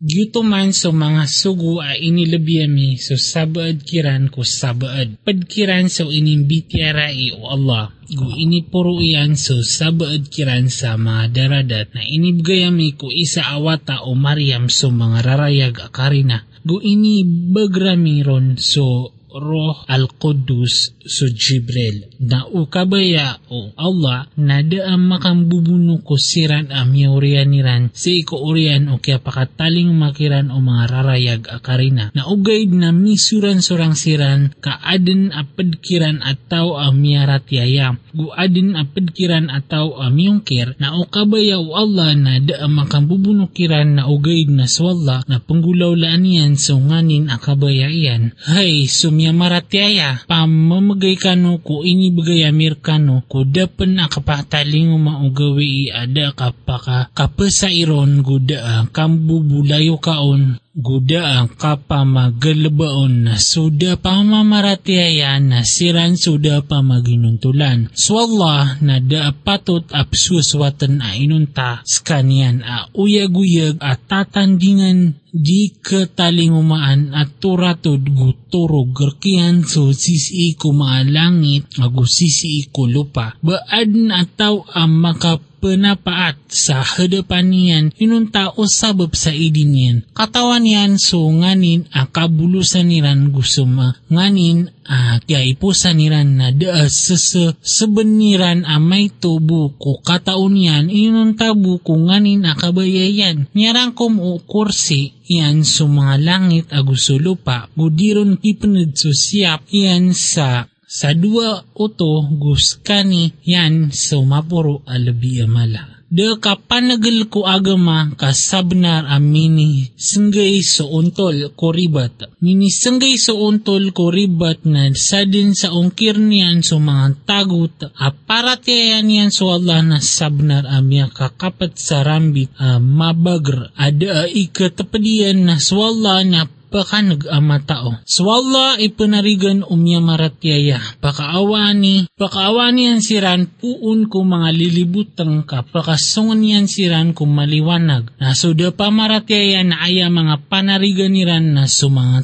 Gyuto man so mga sugo a inilabiyami so sabaad kiran ko sabaad. Padkiran so inimbitiara i o Allah. Gu inipuro iyan so sabaad kiran sa mga daradat na inibgayami ko isa awata o Maryam so mga rarayag akarina. Gu ini bagramiron so Roh Al-Qudus so Jibril na ukabaya o Allah na daam makambubuno ko siran am yaurian niran si iko urian o kaya pakataling makiran o mga rarayag akarina. Na ugaid na misuran sorang siran ka adin apadkiran ataw ang miyarat yaya. Gu adin apadkiran ataw ang miyungkir na ukabaya o Allah na daam makambubuno kiran na ugaid na swalla na panggulaw laan yan so nganin akabaya iyan hay sum mya maratyaya pamamagay kano ko inibigay amir kano ko dapan akapataling maugawi i ada kapaka kapasa iron guda kambubulayo kaon guda kapamagalabaon na suda pamamaratyaya na siran suda pamaginuntulan. So Allah na daapatot apsuswatan a inunta skanian a uyag-uyag at tatandingan di katalingumaan at turatod guturo gerkian so sisi ko maalangit agu sisi ko lupa. Baad na ataw ang makap penapaat sa hadapan niyan inuntao sabab sa idin. Katawan yan so nganin a kabulusan niran gusuma nganin a kaipusan niran na daa sese sebeniran a may tubo ko kataon yan inuntabu ko nganin a kabayayan. Niyarang kom o kursi yan so mga langit aguso lupa budiron kipened so siap yan sa sa dua uto guskani yan so mapuro alabi amala. De kapanagil ko agama kasabnar amini senggay so untol ko ribat. Mini senggay so untol ko ribat na sadin sa ungkir niyan so mga tagut aparatyayan yan so Allah na sabnar amya kakapat sa rambit uh, mabagr ada uh, ikatapadiyan na so Allah na pakanag ama tao. Swalla ipanarigan umya maratyaya. Pakaawani, pakaawani ang siran puun ko mga lilibutang ka. Pakasungan yan siran ko maliwanag. Nasuda pa maratyaya na aya mga panarigan niran na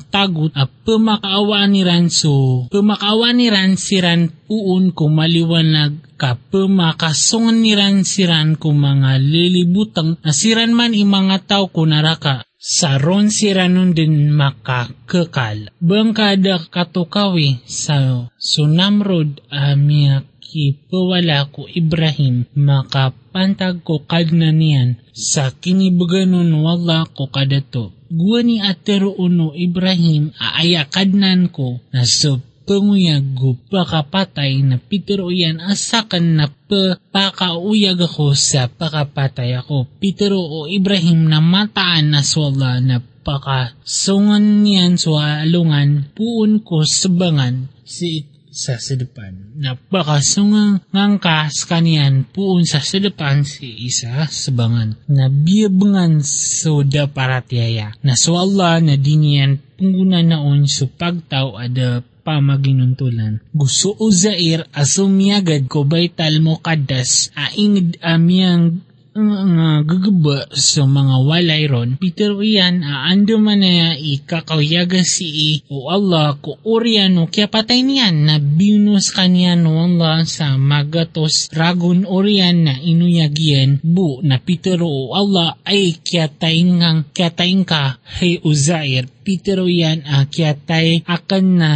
tagut at pumakaawani ran so pumakaawani ran siran puun ko maliwanag ka pumakasungan niran siran ko mga lilibutang na siran man imanga tao ko naraka saron siranon din makakekal. Bangkada katukawi sa sunamrod amya kipawala ko Ibrahim makapantag ko kadna niyan sa kinibaganon wala ko kadato. Gua ni atero uno Ibrahim aayakadnan ko na so panguyag pakapatay na pitero yan asakan na pakakauyag ako sa pakapatay ako. Pitero o Ibrahim na mataan na swalla na pakasungan niyan sa alungan puun ko sabangan si sa sedepan. Napakasungang ngangkas kanian puun sa sedepan si isa sabangan. Nabiyabangan soda paratyaya. Na so Allah na dinian pengguna naon so pagtaw ada pamaginuntulan. Gusto uzair asumyagad ko baital mo kadas aingid amyang nga gagaba sa mga walay ron, Peter iyan aando man na ikakayaga si o Allah ko oriano kaya patay niyan na binus kanya no Allah sa magatos ragun orian na inuyagyan bu na Peter o Allah ay kaya taingang ka hey Uzair Peter yan uh, kiyatay akan na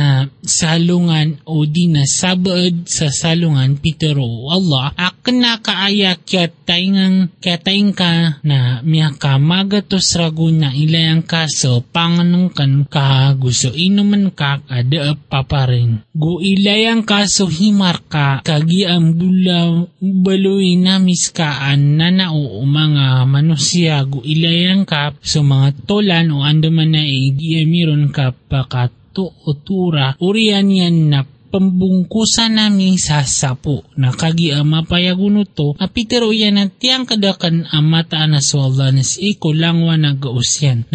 salungan o di na sabad sa salungan Peter o. Allah akan na kaaya kiyatay ngang kiyatay ka na miya ka magatos ragun na ilayang kaso panganong kan ka gusto inuman ka ada paparin gu ilayang kaso himar ka kagi ang bulaw baloy namis kaan na nao mga manusia gu ilayang ka so mga tolan o andaman na emiron ka pakatuotura urian yan na pambungkusan namin sa sapo na kagi ama payaguno to apitero yan na tiyang kadakan amata na swalda na si iko langwa na gausyan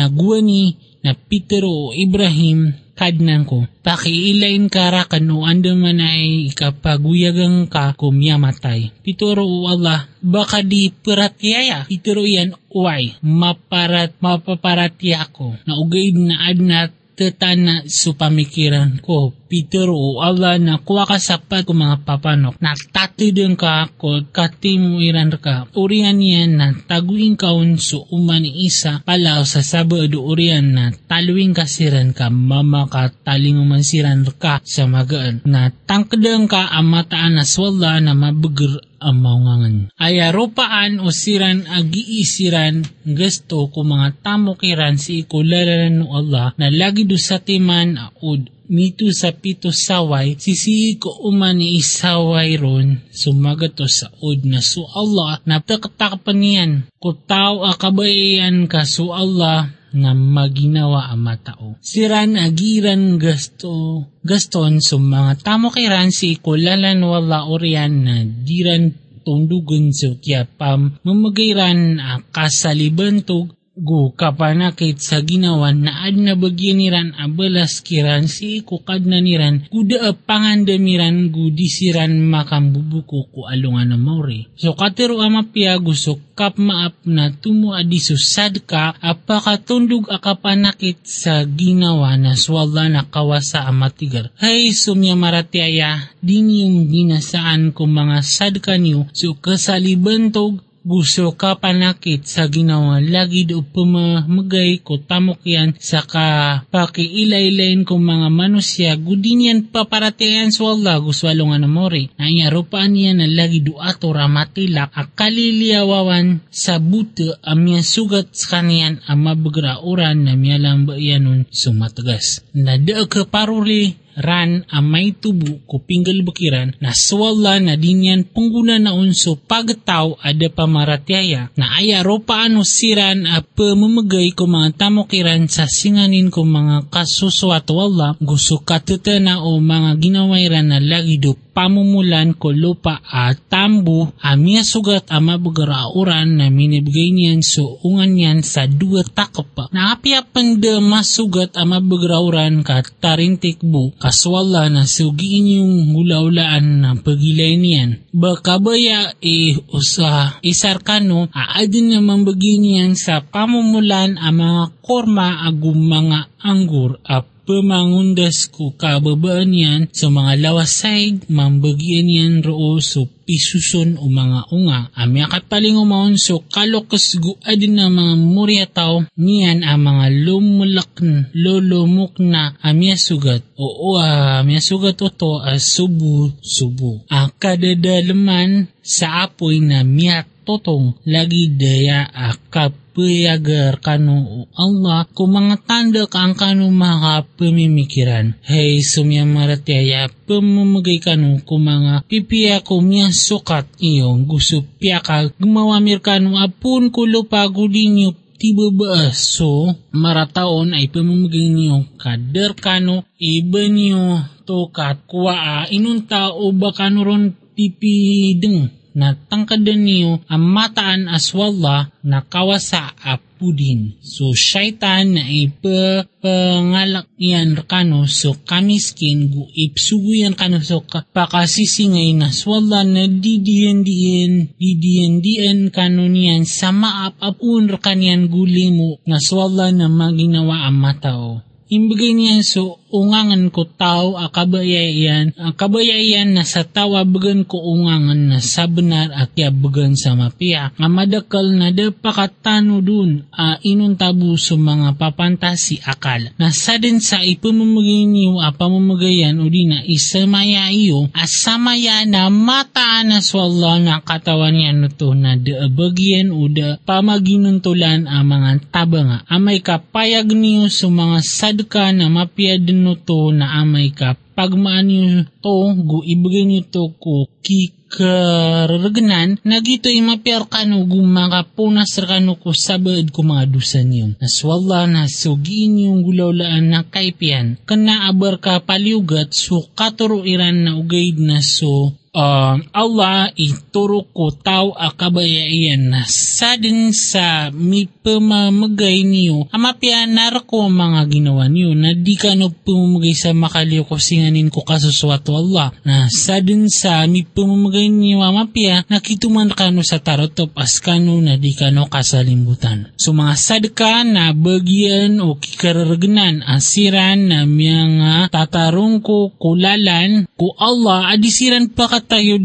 na na Pitero o Ibrahim kadnan ko. Pakiilain ka ra kanu anda man ay ikapaguyagang ka kumyamatay. Pituro o Allah, baka di peratyaya. Pituro yan uway, maparat, mapaparatya ko. Naugaid na adnat tetana su pamikiran ko. Peter o Allah na kuha ka sapat ko mga papanok na tatidin ka ko katimu iran ka. Urian yan na taguin ka unso umani isa palaw sa sabado urian na taluin ka siran ka mama ka taling umansiran ka sa magaan na tangkadang ka amataan na swalla na mabugur ang maungangan. Ay aropaan o siran agiisiran gusto ko mga tamokiran si ikularan no Allah na lagi do sa timan aud mito sa pito saway, sisihi ko umani isaway ron, sumagato sa od na su Allah, naptakatakan niyan, kutaw akabayan ka su Allah, na maginawa ang matao. Siran agiran gasto, gaston sa mga tamo kiran si ikulalan wala orian na diran tundugan sa kya pam mamagayran a kasalibantog gu kapanakit sa ginawan na ad na bagyan niran abalas kiran si ikukad na niran kuda pangandamiran gu disiran makambubuko ku alungan na mauri. So katero amapia gusto kap maap na tumu adiso sadka apakatundog akapanakit sa ginawa na swalla na kawasa amatigar. Hay sumya maratiaya din yung binasaan ko mga sadka niyo so kasalibantog gusto ka panakit sa ginawa. Lagi do pumamagay ko tamok yan sa kapakiilaylayin ko mga manusya. Gudin yan paparatian sa Allah gusto alungan na iarupaan niya na lagi do ato ramatilak akaliliawawan sa buto amya sugat sa kaniyan ang mabagrauran na miyalang ba yanon sumatagas. Na da ka paruli ran amay tubo ko pinggal bukiran na swalla na dinyan pengguna na unso pagtaw ada pamaratyaya na aya ropa ano siran a pamamagay ko mga tamokiran sa singanin ko mga kasuswat wala gusto katatana o mga ginawairan na lagi do pamumulan ko lupa at tambo amya sugat ama bagarauran na minibigay niyan so ungan yan sa dua takap na apiapan de masugat ama bagarauran ka tarintik bu kaswala na sugiin yung hula-hulaan na pagilay niyan. Bakabaya e usa isarkano aadin naman bagi niyan sa pamumulan ang mga korma agum mga anggur at pamangundas ko kababaan yan sa mga lawasay, mambagyan yan roo so pisuson o mga unga. Amya kapaling umaon so kalokos guadin na mga muryataw niyan ang mga lumulak lolomok na amya sugat. Oo, amya sugat o to as subu-subu. Ang kadadalaman sa apoy na miyat totong lagi daya akap payagar kanu Allah kung mga tanda ka ang kanu mga pamimikiran. Hey, sumya maratyaya pamamagay kanu kung mga pipiya kumya sukat iyong gusto piya ka gumawamir kanu apun kulo pagulin niyo tiba ba so marataon ay pamamagay niyo kader kanu iba niyo to kat kuwa inunta o baka ron pipideng na tangkadan niyo ang mataan aswalla na kawasa apudin. So, syaitan na ipapangalak yan kano so kamiskin gu ipsugu yan kano so pakasisingay na swalla na didiyan diyan didiyan diyan kano niyan sa maap apun kanyan gulimo na swalla na maginawa ang matao. Imbigay niyan so ungangan ko tao akabayayan akabayayan na sa tawa bagan ko ungangan na sa benar at yabagan sa mapia. Nga madakal na da pakatano dun a inun tabu sa mga papantasi akal. Na sa din sa ipamamagay niyo a pamamagayan o di na isamaya iyo asamaya na mata na swalla na katawan niya no to na da bagyan o da pamaginuntulan ang mga tabanga. Amay kapayag niyo sa mga sadka na mapia din no to na amay ka. Pagmaan nyo to gu ibigay nyo to ko kikaragnan nagito imapiar kano gu makapunas kano ko sabad ko mga dusa niyo naswalla na sugiin yung gulaulaan na kaipian kana abar ka paliugat so katuro iran na ugaid na so uh, Allah ituro ko tao akabayayan na sa mi pamamagay niyo amapya narako mga ginawa niyo na di ka no pumamagay sa makaliw ko singanin ko kasuswato Allah na sa din sa mi pamamagay niyo amapya nakituman ka no sa tarotop as kano na di ka no kasalimbutan. So mga sadka na bagyan o kikararagnan asiran na mga tatarong ko kulalan ko Allah adisiran pa katayo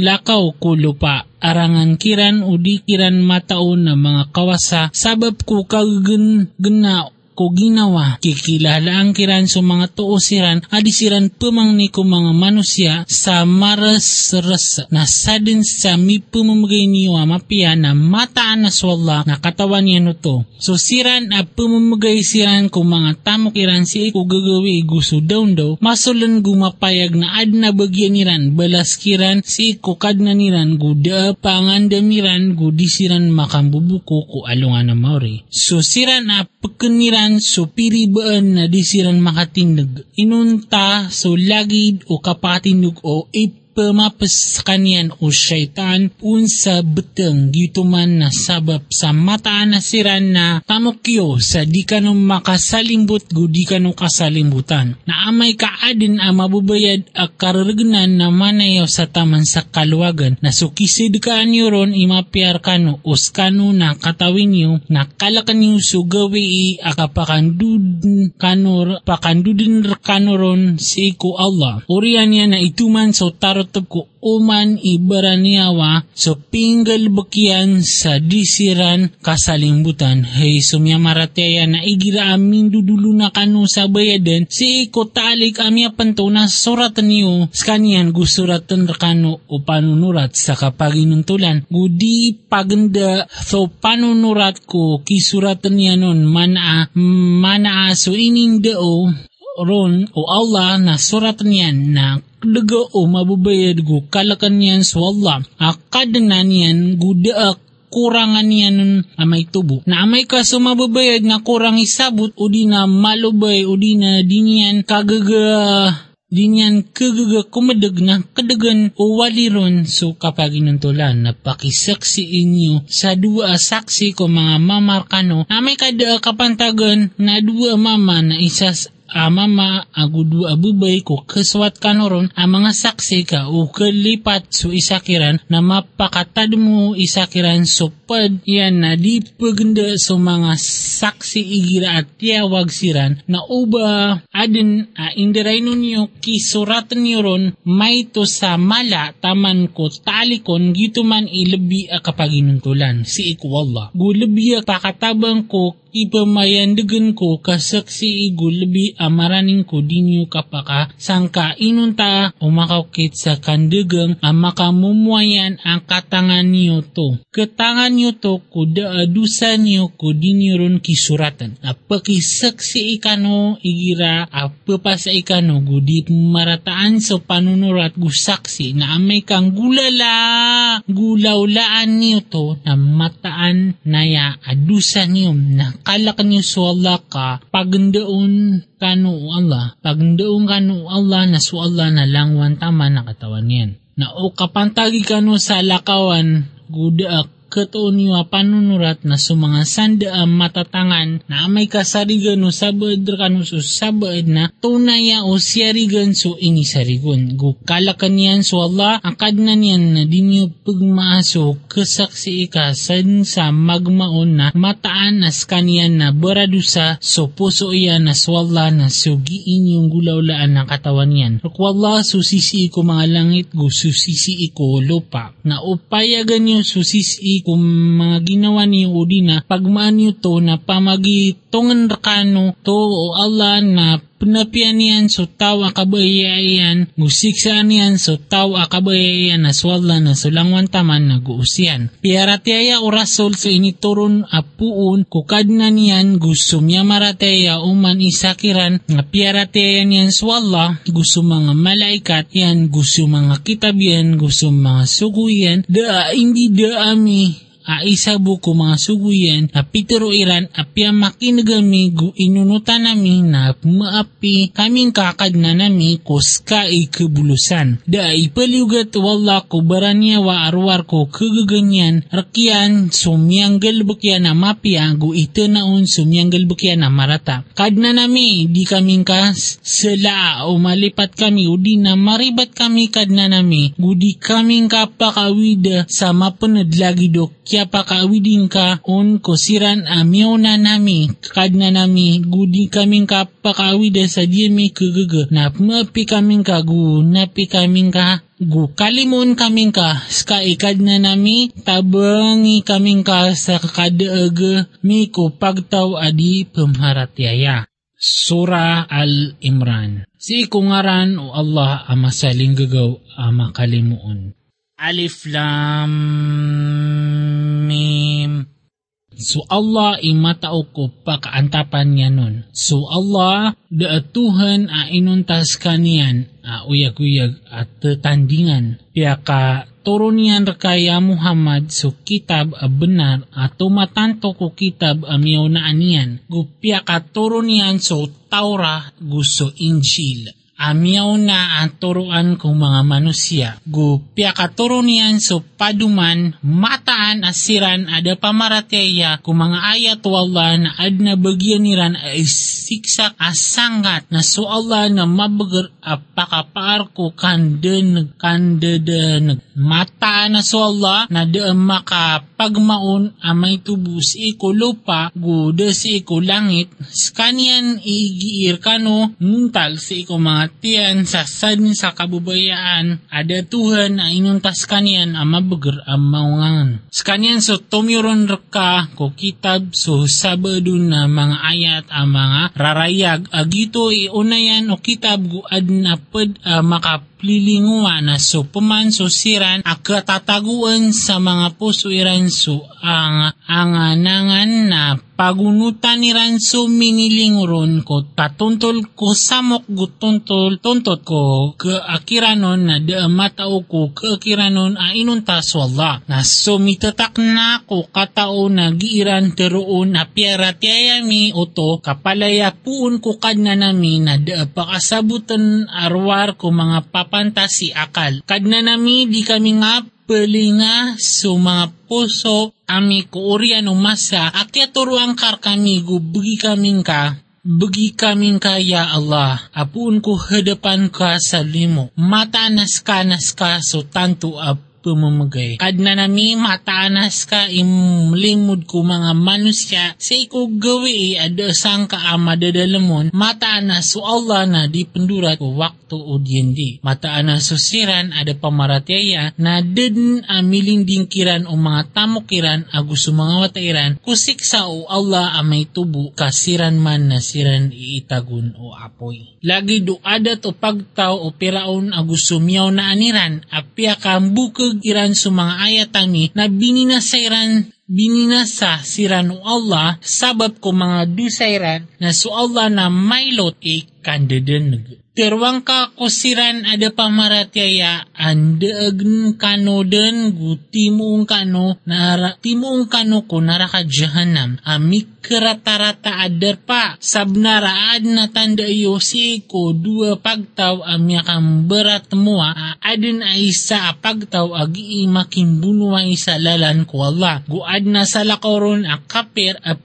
lakaw ko lupa arangan kiran o di kiran mataon na mga kawasa. Sabab ko kaggen gena ko ginawa. Kikilala ang kiran sa mga tuosiran, adisiran pumang ni ko mga manusia sa maras-ras na sadin sa mi pumamagay niyo mapia na mataan na swalla na katawan niya no to. So siran a pumamagay siran ko mga tamok iran si ko gagawi gusto daw daw, masulan gumapayag na ad na bagyan niran, balas kiran si ko kad na niran guda pangandamiran gudisiran makambubuko ko alungan na maori. So siran a pagkaniran so piribaan na disiran makatinag. Inunta so lagid o kapatinog o ip pamapes kanyan o syaitan unsa beteng dito man na sabab sa mataan na siran na tamokyo sa di ka nung makasalimbot go di ka nung kasalimbutan. Na amay kaadin ang mabubayad at kararagnan na manayaw sa taman sa kaluwagan na sukisid ka anyo ron imapiyar kano os kano na katawin nyo na kalakan nyo sugawi i akapakandudin kanor pakandudin kanoron si ko Allah. Uriyan niya na ituman so taro ko uman ibaraniawa so pinggal bakyan sa disiran kasalimbutan. Hey sumya marateya na igira amin dudulo na kanu sa bayaden si iko talik amya panto na suratan niyo skanyan gusuratan rakano o panunurat sa kapaginuntulan. Gudi paganda so panunurat ko kisuratan niya nun mana mana so ining dao ron o Allah na surat niyan na daga o mababayad go kalakan niyan sa Allah. Akadanan niyan guda kurangan niya nun amay tubo. Na amay ka sumababayad na kurang isabot o di na malubay o di na di niyan kagaga di niyan kagaga kumadag na kadagan o waliron so kapag inuntulan na pakisaksi inyo sa dua saksi ko mga mamarkano na may kada kapantagan na dua mama na isas amama agudu abubay ko kaswat kanoron ang mga saksi ka o kalipat so isakiran na mapakatad mo isakiran so pad yan na di paganda so mga saksi igira at tiyawag siran na uba adin a indiray ninyo kisuratan niyo ron sa mala taman ko talikon gito man ilabi a kapaginuntulan si ikwallah gulabi a pakatabang ko ipamayandagan ko kasaksi igulabi amaraning ko dinyo kapaka sangka inunta o makaukit sa kandagang ang makamumuayan ang katangan niyo to. Katangan niyo to kuda adusa niyo ko dinyo ron kisuratan. Apakisaksi ikano igira apapasa ikano gudi marataan sa panunurat gusaksi na amay kang gulala gulaulaan niyo to na mataan naya adusa niyo na kalak niyo so Allah ka pagandaon kanu Allah pagandaon kanu Allah na so Allah na langwan tama na katawan yan na o kapantagi kanu sa lakawan guda katoon niyo panunurat na sa mga sanda ang matatangan na may kasarigan o sabad kanu so sabad na tunaya o siyarigan so inisarigon. Gukalakan niyan so Allah ang kadnan niyan na di niyo pagmaaso kasaksi ika san sa magmaon na mataan as kaniyan na baradusa so puso iyan na swalla na sugiin yung gulaulaan ng katawan niyan. Wala susisi ko mga langit go susisi ko lupa na upayagan niyo susisi kung mga ginawa ni Udina pagmaan niyo to na pamagitongan rakano to o Allah na pinapian niyan so tao akabayayan, gusiksaan niyan so tao akabayayan. Na swalla na sulangwan taman na guusyan. Piarataya o rasol so inituron apuun. Kukad na niyan gusto miya marateya uman isakiran. Nga piarataya niyan swalla gusto mga malaikat yan gusto mga kitab yan gusto mga suguyan. Da hindi da ami a isabu ko mga suguyan a pitero iran a piya makinagami gu inunutan nami na maapi kaming kakad na nami kuska ikebulusan. Da ipaliugat wala ko baranya wa arwar ko kagaganyan rakian sumyanggal bakyan na mapia gu ito naon sumyanggal bakyan na marata. Kad na nami di kaming ka sala o malipat kami o di na maribat kami kad na nami gu di kaming kapakawid sa mapanad lagi do kya pakawidin ka on kosiran amyaw na nami kad na nami gu di kaming kapakawid sa di mi kagaga na mapi kaming ka gu napi kaming ka gu kalimon kaming ka ska ikad na nami tabangi kaming ka sa kadaag mi ko adi pemharatyaya. Surah Al-Imran Si ikungaran o Allah ang masaling gagaw ang makalimuon. Alif Lam So Allah imatao ko pakaantapan niya nun. So Allah daatuhan a inuntas kanian a uyag-uyag at tetandingan. Piya ka turo niyan kaya Muhammad so kitab a benar at tumatanto ko kitab a miyaw na aniyan. Gupya ka turo niyan so Taura gusto Injil amiyaw na ang turuan mga manusia. Gupya katuro niyan so paduman, mataan asiran ada pamarateya kung mga ayat wala na ad na bagyan niran ay siksak asangat na so Allah na mabagar apakapaar ko kanden kandeden mataan na so Allah na de makapagmaon amay tubus iko lupa gude si iko langit skanian igiir kano nuntal si iko mga tiyan sa sad sa kabubayaan ada Tuhan na inuntas kanian ang mabagar ang maungangan. Skanian so tumyuron reka ko kitab so sabadun na mga ayat ang mga rarayag agito iunayan o kitab guad na pad uh, makaplilinguwa na so puman so siran akatataguan sa mga puso iran so ang anganangan na pagunutan ni Ranso minilinguron ko tatuntol ko samok gutuntol tuntot ko ke akiranon na de matao ko ke akiranon a inuntas wala na sumitatak na ko katao na giiran teroon na piara tiyayami oto kapalaya puun ko kad na nami na de pakasabutan arwar ko mga papantasi akal. Kad na nami di kami nga pelinga so mga puso ami ko orian umasa akia turuang kar kami gu bagi kaming ka bagi kaming ka ya Allah. Apun ko hadapan ka sa limo mata nas ka nas ka so tanto ap pumamagay. Kad na nami mataanas ka imlingmud ko mga manusya sa iko gawi ada sang ka amadadalamon mataanas so Allah na di pendurat ko waktu o diendi. Mataanas so siran ada pamaratyaya na din amiling dingkiran o mga tamukiran agus mga watairan kusiksa o Allah amay tubo kasiran man na siran iitagun o apoy. Lagi do adat o pagtaw o piraon agus sumiyaw na aniran apya kambukag iran sa mga ayatami na bininasairan bininasa siran o Allah sabab ko mga dusairan na su Allah na mailot e kandadan Terwang ka kusiran ada pamaratyaya andaagn kano den gu timuong kano nara timuong kano ko naraka jahanam amik kerata-rata adar pa sabnaraad na tanda iyo si ko dua pagtaw amyakang berat mua. Adin ay isa pagtaw agi makin bunwa isa lalan ko Allah. Guad na sa lakoron a kapir a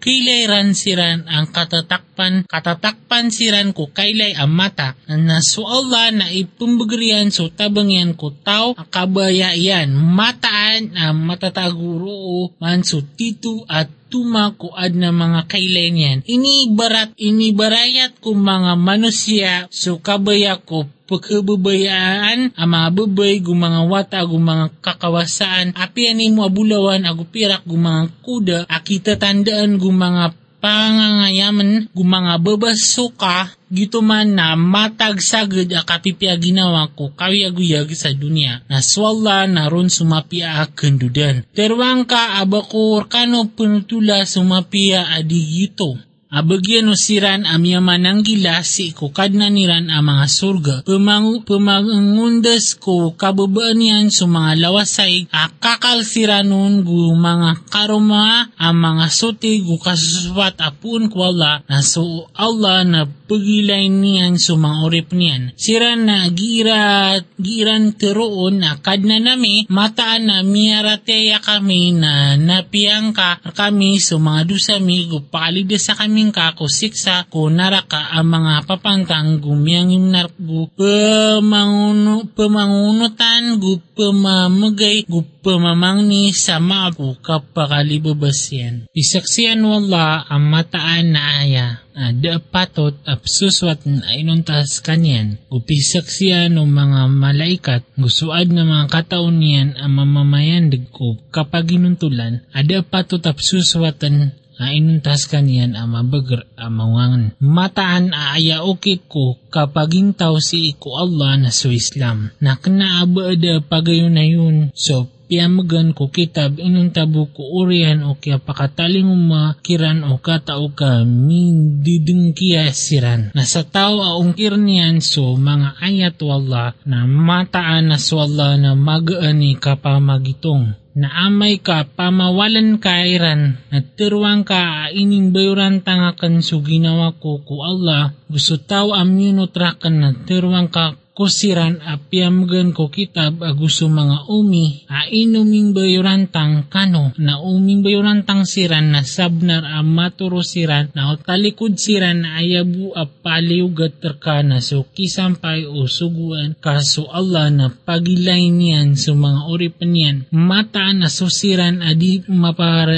siran ang katatakpan katatakpan siran ko kailay ang mata. Na so Allah na ipumbagriyan so tabangyan ko tao akabayayan mataan ang matataguro man so tito at tumakuad na mga kailanyan. Inibarat, inibarayat ko mga manusia so kabaya ko pagkababayaan ang mga babay gu mga wata gu mga kakawasaan apian mo abulawan agu pirak gu kuda akita tandaan gu mga pangangayaman gu mga babasuka gito man na matag sagad a kapipya ginawa ko kawiyaguyag sa dunia na swalla na ron sumapia a kendudan. Terwang ka abakur kano penutula sumapia adi gito. Abagyan siran amyaman ng gilasi ko kadna niran ang mga surga. Pumangu, pumangundas ko kababaan yan sa mga lawasay akakal siranon gu mga karoma ang mga suti gu kasuswat apun ko Allah na so Allah na pagilay niyan sa mga orip niyan. Siran na gira, giran teroon na kadna nami mataan na miyarateya kami na napiyang ka kami sa mga dusami gu palida sa kako siksa ko naraka ang mga papantang gumiyangim nargu pamanguno, pamangunutan gu pamamagay gu pamamangni sa maapu kapakalibabasyan. Isaksiyan wala ang mataan na aya uh, da patot apsuswat na inuntas kanyan. Upisaksiyan ng mga malaikat gusuad na mga kataon niyan ang mamamayandig ko kapag inuntulan ada patot apsuswatan na inuntas kanyan ang mabagar amangangan. Mataan aaya ukit ko kapag intaw si iku Allah na so Islam. Na kanaaba ada pagayon na yun. So, piamagan ko kitab inuntabo ko urian o kaya pakataling umakiran o katao ka mindideng kiya siran. Nasa tao aong kirnian so mga ayat wala na mataan na swalla na magaani kapamagitong na amay ka pamawalan kairan at tiruang ka ining bayuran tangakan so ginawa ko ko Allah gusto tao amyunotrakan na tiruang ka kusiran a piamgan ko kitab aguso mga umi a inuming bayurantang kano na uming bayurantang siran na sabnar a maturo siran na talikod siran na ayabu a paliugat terkana so kisampay o suguan kaso Allah na pagilay niyan so mga oripan niyan. Mataan na susiran adi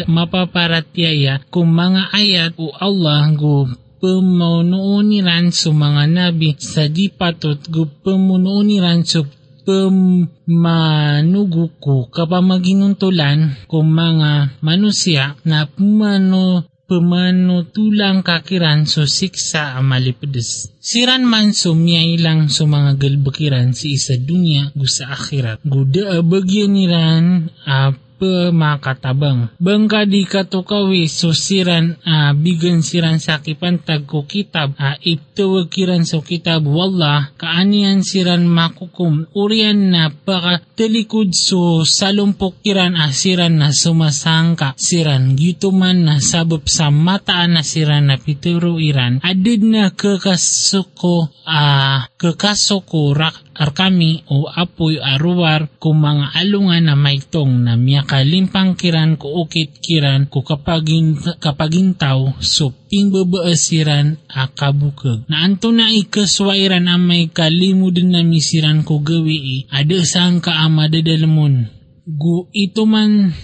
mapaparatyaya kung mga ayat o Allah go pamanuuniran sa mga nabi sa di patot gu pamunuuniran sa pamanugo ko kapamaginuntulan kung mga manusia na pumano pamanutulang kakiran so siksa ang malipedes. Siran man sumiyay lang so mga galbakiran si isa dunya gu sa akhirat. Guda abagyan niran a pemakatabang. Bangka di katukawi susiran a bigan siran sa kipantag ko kitab. A iptawakiran sa kitab wallah kaanian siran makukum. Urian na baka telikod so salumpok kiran a siran na sumasangka siran. Gituman na sabab sa mataan na siran na pituro iran. Adid na kakasuko a kakasuko rak arkami o apoy aruwar kung mga alungan na maitong na miyakalimpang kiran ko ukit kiran ko kapagin, kapagintaw so pingbabaasiran akabukag. Na anto na ikaswairan ang may kalimudin na misiran ko gawi ada sang kaamadadalamon. Gu ito man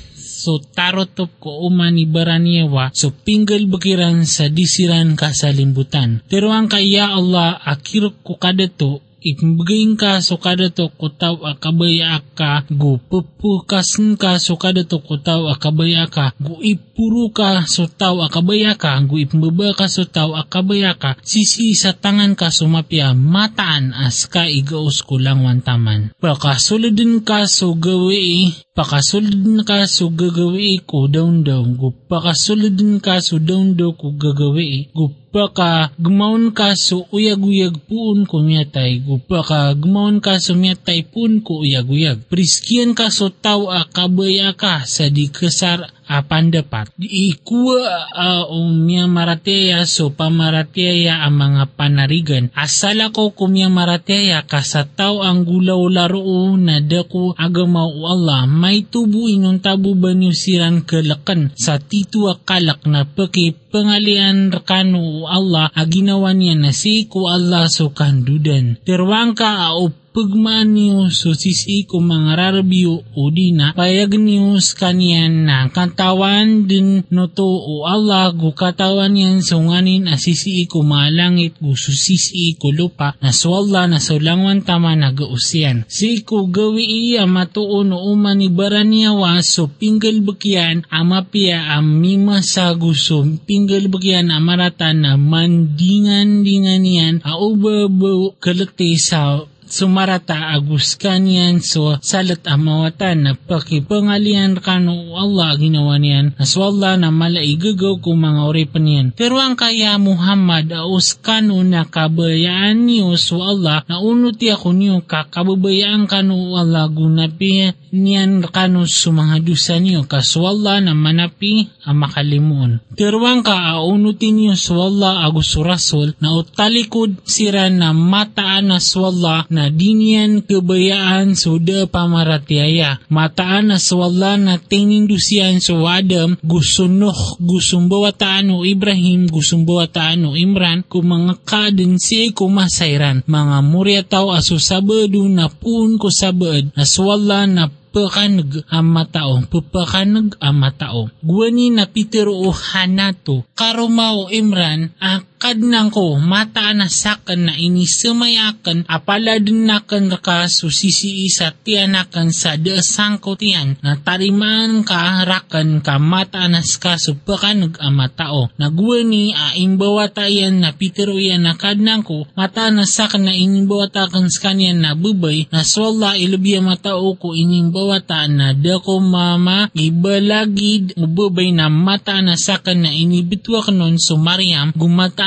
so tarotop ko uman ni Baraniewa so pinggal bakiran sa disiran ka sa limbutan. Pero ang kaya Allah akirok ko kadato Imbagayin ka so kada to kutaw akabaya ka gu pupukasin ka so kada to kutaw akabaya ka gu ipuro ka so taw akabaya ka gu ipmbaba ka so taw akabaya ka sisi sa tangan ka sumapya mataan as ka igaos ko lang wantaman. Pakasulidin ka so gawi pakasulidin ka so gagawi ko daun daw gu pakasulidin ka so daun daw ko gagawi gu baka gumaon ka so uyag-uyag puun ko miyatay gupa ka gumaon ka so miyatay puun ko uyag-uyag. Priskian ka so tao a kabaya ka sa di kesar a pandapat. Di ikuwa uh, umya marateya so pamarateya ang mga panarigan. Asala ko kumya marateya ka sa tao ang gulaw laro na dako agamaw Allah may tubo inong tabo banyo siran kalakan sa titu kalak na paki pengalian rekanu Allah aginawa niya na si ko Allah so kandudan. Terwang ka a pagmaan niyo so sisi ko mga rarabyo o di na payag niyo kanyan na kantawan din no to o Allah gu katawan yan so nganin asisi ko malangit gu susisi ko lupa na swalla na so langwan tama na gausyan. Si ko gawi iya matuon o uman ni baraniyawa so pinggal bakyan amapia amima sa gusto pinggal bakyan amaratan na mandingan dingan yan aubabaw kalate sa sumarata agus kanyan so salat amawatan na pakipangalian kanu Allah ginawa niyan na swalla na malaigagaw ko mga oripan. Pero ang kaya Muhammad aus kanu na kabayaan niyo so Allah na unuti ako niyo kakababayaan kanu Allah gunapi niyan kanu sumanga dusa niyo kaswalla na manapi ang makalimuon. Tirwang ka aunutin niyo swalla agus rasul na utalikod sira na mataan na swalla na dinian kebayaan suda pamaratiaya. Mataan na swalla na tinindusian so Adam gusunoh gusumbawataan o Ibrahim gusumbawataan o Imran kung mga kadin si kumasairan. Mga muryataw aso sabado na pun ko sabad na swalla na pakanag ang matao, papakanag ang matao. Guwani na Peter o Hanato, karumao Imran, akad nang ko, mataan na sakan na inisumayakan, apaladin nakan ka susisi isa tiyanakan sa deasang ko tiyan, na tarimaan ka rakan ka mataan na ska pakanag ang matao. Nagwani a imbawatayan na Peter o yan akad nang ko, mataan na sakan na inimbawatakan sa kanya na bubay, na swalla ilubya matao ko inimbaw bawata na dako mama ibalagid ubabay na mata na sakan na inibitwa kanon so Mariam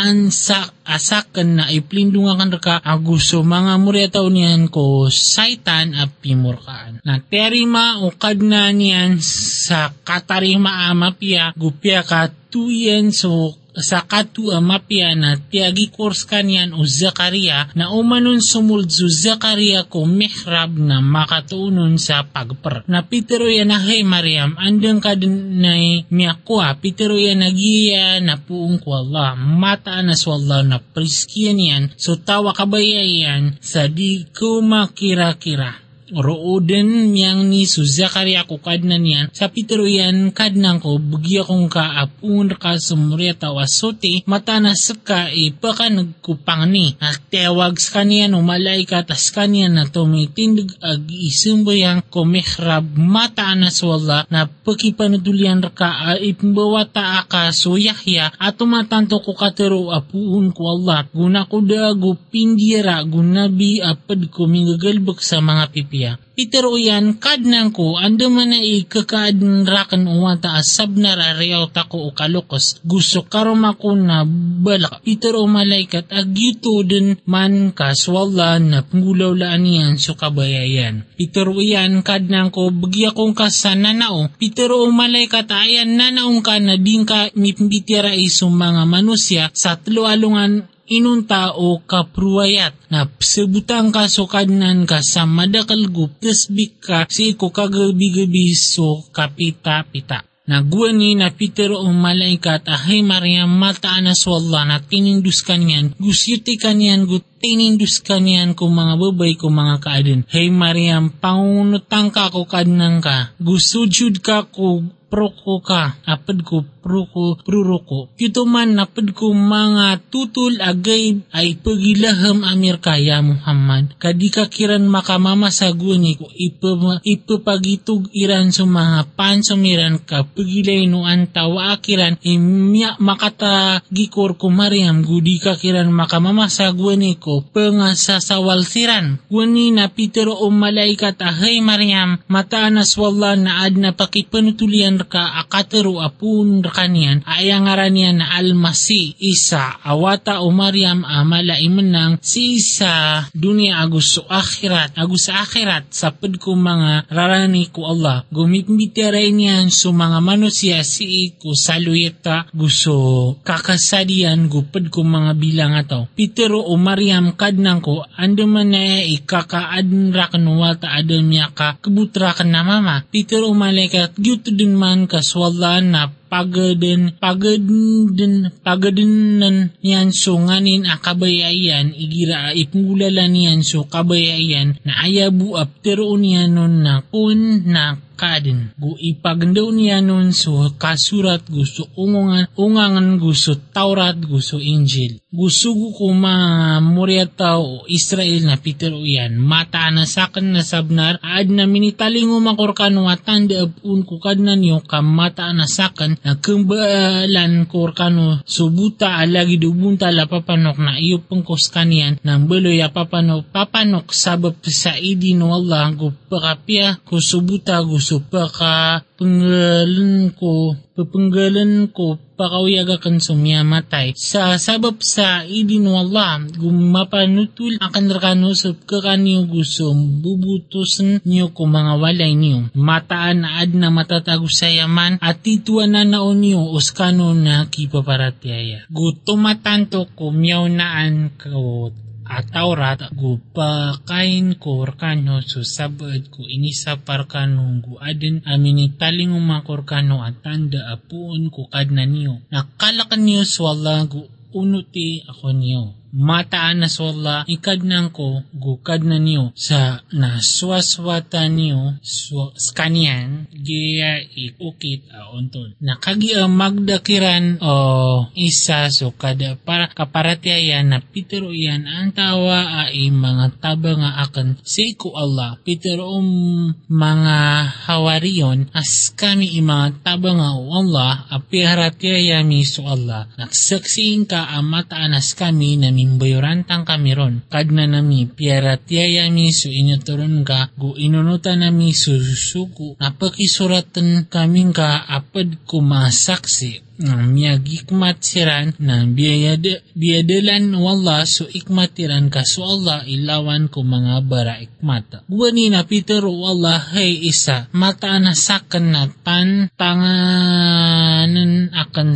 gumataan sa asakan na iplindungan ka aguso mga muryataw niyan ko saitan at pimurkaan. Na terima ukad na niyan sa katarima amapia gupya ka tuyen so sa katu amapya na tiagi kors kanyan o Zakaria na umanon sumuldzo Zakaria ko mihrab na makatuunon sa pagper. Na Petero yan na hey Mariam, andang ka din na miyakwa, Petero yan nagiya na puong ko Allah, mata na swalla na priskiyan yan, so tawa kabayayan sa di ko makira-kira rooden miyang ni su Zakaria ko kadna niyan sa Petro yan kadnang ko bugya kong ka apun ka sumreta wasote mata na saka ipaka nagkupang ni. At tewag sa kanya no malaika tas kanya na tumitindig ag isumbayang ko mihrab mata na swalla na pakipanudulian ka ipmbawata aka so Yahya at tumatanto ko katero apuun ko Allah. Guna ko dago pindira gunabi apad ko mingagalbak sa mga pipi Ethiopia. Itero yan kadnang ko ando man na ikakadn rakan umata asab na rariyaw tako o kalukos. Gusto karom ako na balak. Itero malaikat agyuto din man kaswala na pangulaw laan yan so kabayayan. Itero yan kadnang ko bagya kong kasananao. Itero malaikat ayan nanaong ka na din ka mipimbitira isong mga manusya sa tlualungan inunta o kapruayat na sebutang ka so kadnan ka sa madakal gup tesbik ka si ko kagabi-gabi so kapita-pita. Nagwani na Peter o malaikat ahay Maria mataan na na tinindus kanyan gusyuti kanyan gut tinindus kanyan ko mga babay ko mga kaadin. Hey Mariam, pangunutang ka ko kadnang ka. Gusujud ka ko proko ka, apad ko proko pruroko. Kito man napad ko mga tutul agay ay pagilaham amir kaya Muhammad. Kadi ka kiran makamama sa guni ko ipa, ipapagitog iran sa mga pansamiran ka pagilay no antawa akiran imya makata gikor ko Mariam gudi ka kiran makamama sa guni ko pengasasawal siran. Guni na Peter o malaikat ahay Mariam mataan aswalla na ad na pakipanutulian ka akatero apun kanian ayang niyan na almasi isa awata o Maryam amala imenang si isa dunia agus so akhirat agus sa akhirat sapad ko mga rarani ko Allah. Gumitmitira niyan so mga manusia si ko saluyeta gusto kakasadian gupad ko mga bilang ato Pitero o Maryam kadnang ko ando man na ikakaadn rakan wata adon niya ka kebutra kan na mama Pitero o malaikat gyuto din man kaswala na pagaden pagaden pagadenan yan so nganin akabayayan igira ipngulalan yan so kabayayan na ayabu apteroon yan nun na kun na kadin. Gu ipagandaw niya nun so kasurat gusto ungungan, ungangan gusto Taurat gusto Injil. Gusto ko mga muryata o Israel na Peter o yan. Mata na sakan na sabnar, ad na minitaling umakor ka no atanda apun ko kadnan yung kamata na sakan na kembalan korkano subuta alagi dubunta la papanok na iyo pengkos kanian. Nang beloy papanok papanok sabab sa idi no Allah gu pakapia ko subuta gu supaka penggalan ko pepenggalan ko pakawiyaga kan sumiyamatay sa sabab sa idin wala gumapanutul akan rekano sa kakaniyo gusto bubutusan niyo ko mga walay niyo. Mataan ad na matatago sa yaman at tituan na naon niyo uskano na kipaparatiaya gutumatanto ko miyaw naan ko at Taurat gu pakain ko orkano so sabad ko inisa parkano gu adin amini taling umakorkano at tanda apuon ko kadna niyo nakalakan niyo swala gu unuti ako niyo mataan na swalla ikadnang ko gukad na niyo sa naswaswata niyo swa, skanian giya ikukit aontol nakagi ang magdakiran o isa so kada para kaparatiayan na pitero iyan ang tawa ay mga taba nga akan. Si ko Allah pitero um mga hawariyon as kami mga taba nga o Allah apiharatiayami so Allah. Naksaksiin ka ang mataanas kami na imbayorantang kami ron. Kad na nami piaratiaya mi su inyaturon ka gu inunuta nami susuku napakisuratan kami ka apad kumasaksi ng miyagikmat siran ng biyad, biyadalan wala so ikmatiran ka so Allah ilawan ko mga bara ikmata. Guwani na Peter wala hay isa mata na na tan tanganan akan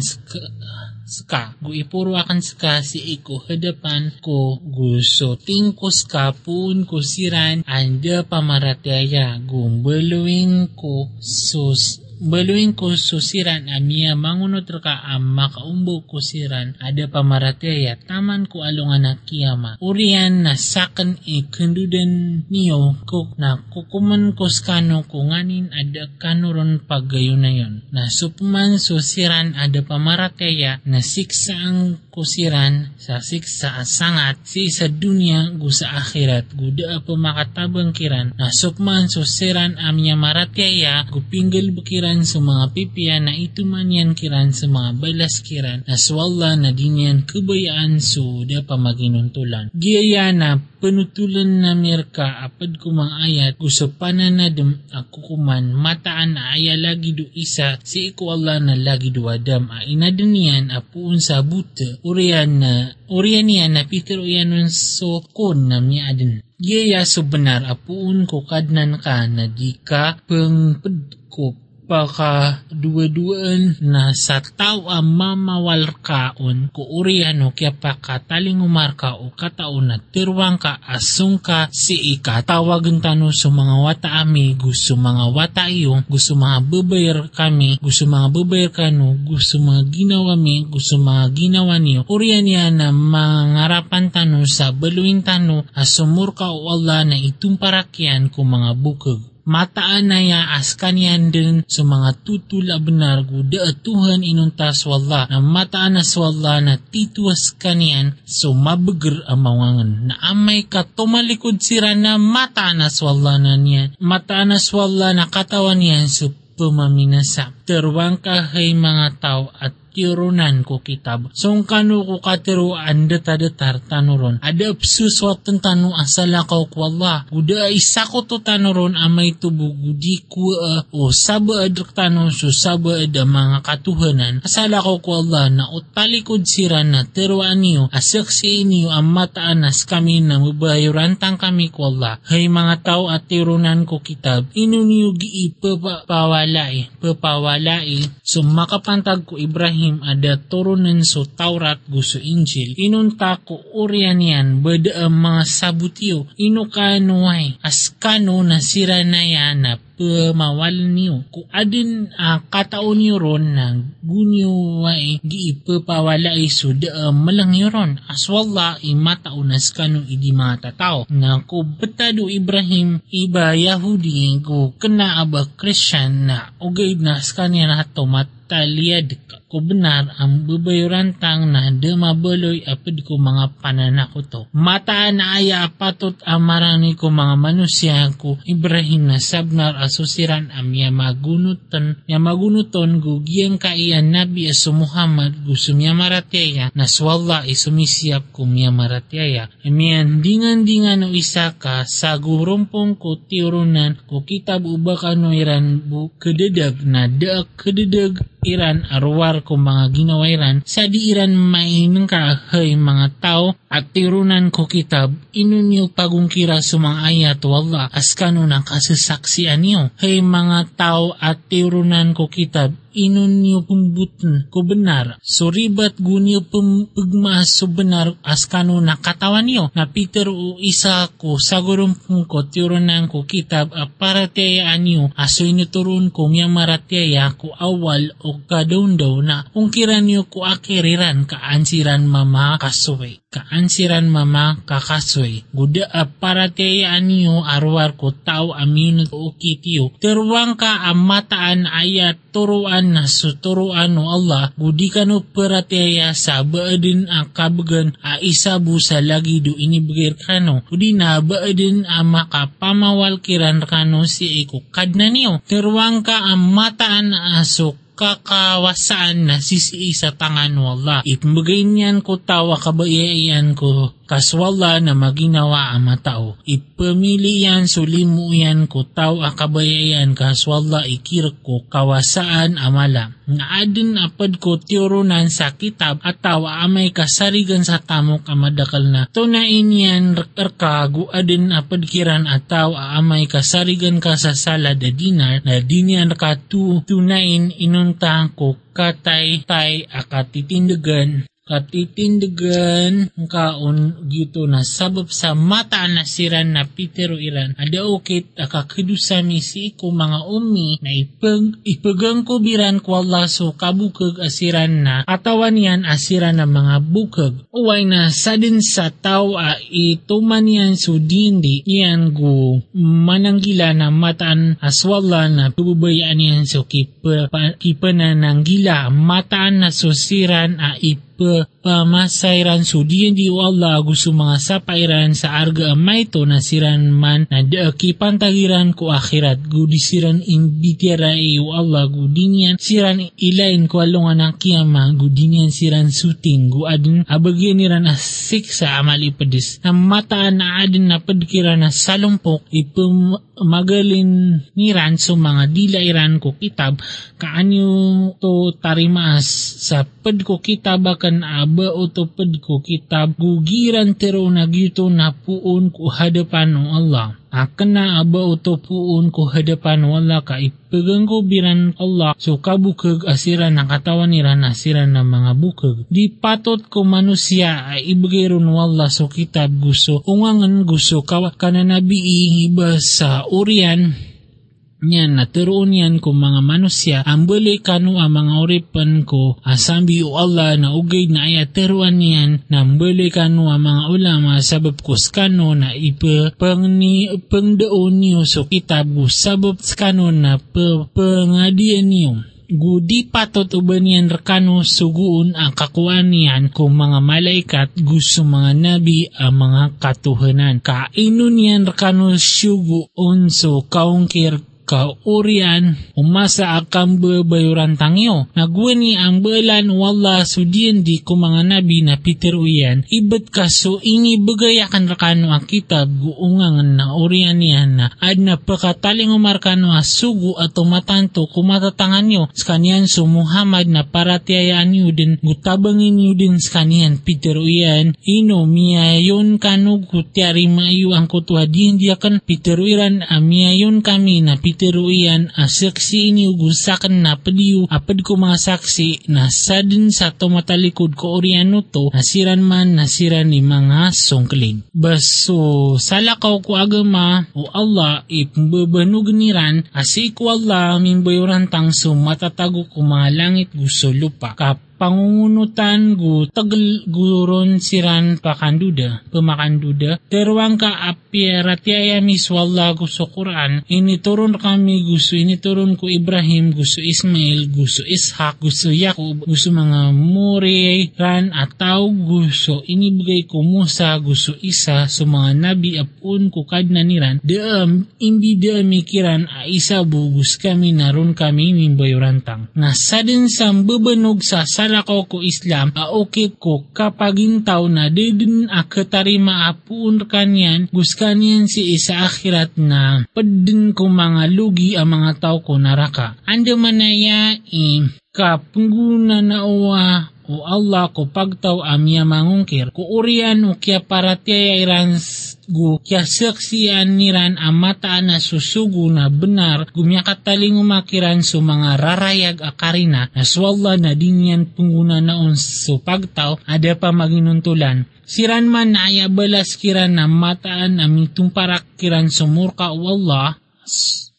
ska. Gu ipuro akan ska si iko hadapan ko gusto tingkos ka pun ko siran anda pamarataya gumbeluing ko sus Baluin ko susiran amia mangunot ka ang makaumbo ko siran ada pamarateya taman ko alungan na kiyama. Urian na sakan ikundudan niyo ko na kukuman ko skano ko ada kanuron pagayo na yon. Na susiran ada pamarateya na siksa ang kusiran sa siksa sangat si sa dunia gu sa akhirat guda pa makatabang kiran na supman susiran amya marateya gu pinggil bukiran sa mga pipiya na itumanyan kiran sa mga balas kiran na swalla na dinyan kabayaan so da pa maginuntulan. Giyaya na panutulan na mirka apad mga ayat gusto pananadam ako kuman mataan na aya lagi do isa si iko Allah na lagi do adam a inadanian apuun sa buta urian na urian niya na pitero yanon so kon na miadan. Giyaya so benar apuun ko kadnan ka na di ka pengpedkop paka dua-duaan na sa tao ang mamawal kaon ko uriano kaya pa kataling umarka o kataon na tirwang ka asung ka si ika. Tawagan tano sa mga wata ami gusto mga wata iyo gusto mga babayar kami gusto mga babayar kano gusto mga ginawa mi gusto mga ginawa niyo urian niya na mangarapan tano sa baluin tano asumur ka o Allah na itumparakyan ko mga bukog mataan na ya askan yan din sa mga tutula benar guda Tuhan inuntas wala na mataan na swalla na tituas kanian so mabeger ang mawangan na amay ka tumalikod sira na mataan na swalla na niyan mataan na swalla na katawan yan so pumaminasa terwang kahay mga tao at tirunan ko kitab. So kanu ko katiro anda tadatar tanuron. Ada psuswatan tanu asala ko ko Allah. Uda isa ko to tanuron amay tubo gudi uh, o saba adrak tanu so saba ada mga katuhanan. Asala ko ko Allah na utalikod sira na tiruan niyo asaksi niyo ang mataanas kami na mabayurantang kami ko Allah. Hay mga tao at tirunan ko kitab. Ino niyo gi papawalai. Papawalai. So makapantag ko Ibrahim ada turunan so Taurat gusto Injil. Inunta ko urian yan bada ang mga sabutiyo. Ino kanuay askano na yan na pamawal niyo. Kung adin uh, kataon niyo ron na gunyo ay di ipapawala ay suda uh, malang niyo ron. Aswalla imataunas kanu idi mata tao. Na ko betado Ibrahim iba Yahudi ko kena aba Christian na ugay na skanya na tomat taliyad ko benar ang babayuran tang na de mabaloy apad ko mga pananako to. Mataan na aya patot amarani ko mga manusia ko Ibrahim na sabnar asusiran am ya magunutan ya magunuton gugiyang kaiyan nabi aso Muhammad gusumya maratyaya na swalla isumisiap kumya maratyaya. Emiyan dingan-dingan no isa ka sa gurumpong ko tiurunan ko kitab ubaka no iran bu kededag na daak kededag iran arwar ko mga ginawairan. Sa di iran mainang kahay mga tao at tirunan ko kitab. Inunyo pagungkira mga ayat wala askano ng kasasaksian niyo. Hay mga tao at tirunan ko kitab inunyo pumbutan ko benar. So ribat gunyo pagmaas so benar askano na katawan niyo. Na Peter o isa ko sagurum ko tirunan ko kitab aparatayaan niyo. Aso inuturun ko miya marataya ko awal o kadaun daw na ungkiran niyo ko akiriran kaansiran mama kasuwe kaansiran mama kakasoy. Guda aparatayaan niyo arwar ko tao amin o kitiyo. Terwang ka amataan ayat turuan na suturuan no Allah. Gudi ka no parataya sa baadin ang kabagan a isabu sa lagi do inibigir ka no. Gudi na baadin ang makapamawal kiran ka no si iko kadna niyo. Terwang ka amataan asok kakawasaan na sisi sa tangan wala. Ipmagay niyan ko tawa kabayayan ko kaswala na maginawa ang matao. Ipamili yan sulimu yan ko tao akabayayan kaswala ikir ko kawasaan amala. Nga adin apad ko tiurunan sa kitab at tawa amay kasarigan sa tamok amadakal na. Tunain yan erkagu adin apad kiran at tawa amay kasarigan ka sa sala da dinar na dinyan ka tu tunain inuntang ko katay tay akatitindagan katitindagan kaon gito na sabab sa mata na siran na pitero iran ada ukit akakidusami si ko mga umi na ipag ipagang ko biran ko Allah so kabukag asiran na atawan yan asiran na mga bukag. Uway na sadin sa tao a ituman yan so dindi yan go mananggila na mataan aswala na pububayaan yan so kipa, kipa na nanggila mataan na so siran a ip pamasairan so di di Allah gusto mga sapairan sa arga amay to na siran man na daaki pantagiran ko akhirat. Gudi siran imbitira iyo Allah gudi niyan siran ilain ko alungan ng kiyama. Gudi niyan siran suting gu adin abagyan niran asik sa amal ipadis. Na mataan na adin na padkiran na salumpok ipum magalin so mga dilairan ko kitab. Kaanyo to tarimaas sa pad ko kitab kan aba utupad ko kitab gugiran tero nagyuto na puon ko hadapan ng Allah. Akan na aba utupuon ko hadapan wala ka ipagang ko biran Allah so kabukag asiran ng katawan nila na asiran ng mga bukag. Di patot ko manusia ay ibigay ron wala so kitab gusto ungangan gusto kawa kananabi iba sa urian Nyan, naturoon yan ko mga manusya, ang bali kanu ang mga oripan ko, asambi o Allah na ugay na ay aturuan yan, na ang bali kanu ang mga ulama, sabab ko skano na ipa pang ni pangdaon niyo so kitab ko, sabab skano na pa, pangadian niyo gudi patot uban yan rekano suguon ang kakuan niyan kung mga malaikat gusto mga nabi ang mga katuhanan. Kainon yan rekano sugu unso kaungkir kaurian umasa akam bebayuran tangyo. Nagwani ang belan wala sudian di ko mga nabi na Peter uyan. Ibat kaso ingi bagayakan rakano ang kitab guungangan na urian niyan na ad na pakataling umarkano asugo at matanto kumatatangan nyo sa kanyan so Muhammad na paratiyayaan nyo din gutabangin nyo din sa kanyan Peter uyan. Ino miyayon kano kutyari maayo ang kutuha di hindi akan Peter uyan amiyayon kami na Peter tiruian a saksi ini ugusakan na padiyo apad ko mga saksi na sadin sa tumatalikod ko oriano to nasiran man nasiran ni mga songklid. Baso salakaw ko agama o Allah ipambabanog niran asi ko Allah min bayuran tang so matatago ko mga langit gusto lupa. Kap pangungunutan gu tagel guron siran pakanduda, pemakanduda. Terwang ka apya ratyaya miswalla gusto Quran, ini turun kami gusto, ini turun ko Ibrahim, gusto Ismail, gusto Ishak, gusto Yakub, gusto mga Muri, Ran, ataw gusto, inibigay ko Musa, gusto Isa, so mga nabi apun ko kadna niran, deam, hindi deam mikiran, a isa bugus kami naron kami mimbayurantang. Nasadin sa bebenog sa salako ko Islam, a okay ko kapag intaw na dedin akatarima apun kanyan, gus kanyan si isa akhirat na padin ko mga lugi ang mga tao ko naraka. Ando manaya i kapungguna na uwa o Allah ko pagtaw amya mangungkir. Ko urian o kya paratya iran gu kya saksian niran amata na susugo na benar. Gumya kataling umakiran so mga rarayag akarina. Na swalla na dinyan pungguna naon so pagtaw ada pa maginuntulan. Siran man na ayabalas kiran na mataan amitong parak kiran sumurka o Allah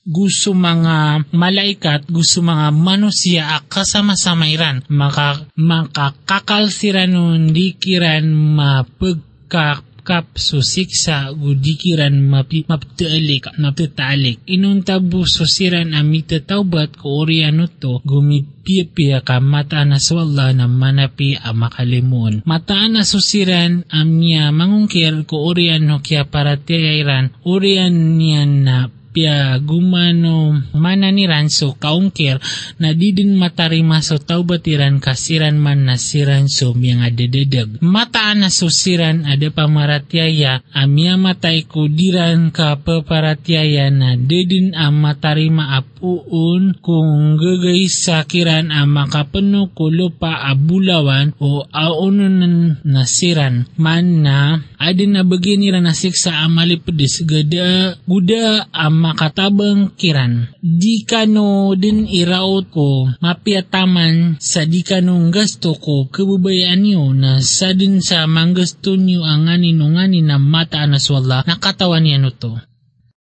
gusto mga malaikat, gusto mga manusia kasama-sama iran. Maka, makakakalsiran nun dikiran mapagkak kap so siksa gudikiran mapi maptaalik maptataalik inuntabu so siran amita taubat ko oriano to gumipiyapia ka mata na swalla na manapi a makalimun mataan na susiran amya mangungkir ko oriano kya para tiyairan orian niyan na pia gumano mana ni ranso kaungkir. Na di din matarima so taubatiran kasiran man na siran so miyang adededeg. Mataan na so siran ada pamaratyaya amya matay ko diran ka paparatyaya na dedin ang matarima apuun kung gagay sakiran ang makapano ko lupa abulawan o aunon nasiran. Man na adin na bagyan nila nasiksa amalipedis gada guda ang makatabang kiran. Di kano din iraot ko mapiataman sa di kanong gasto ko kababayaan nyo na sa din sa manggasto nyo ang nganin o nganin na mata na swalla nakatawan niya no to.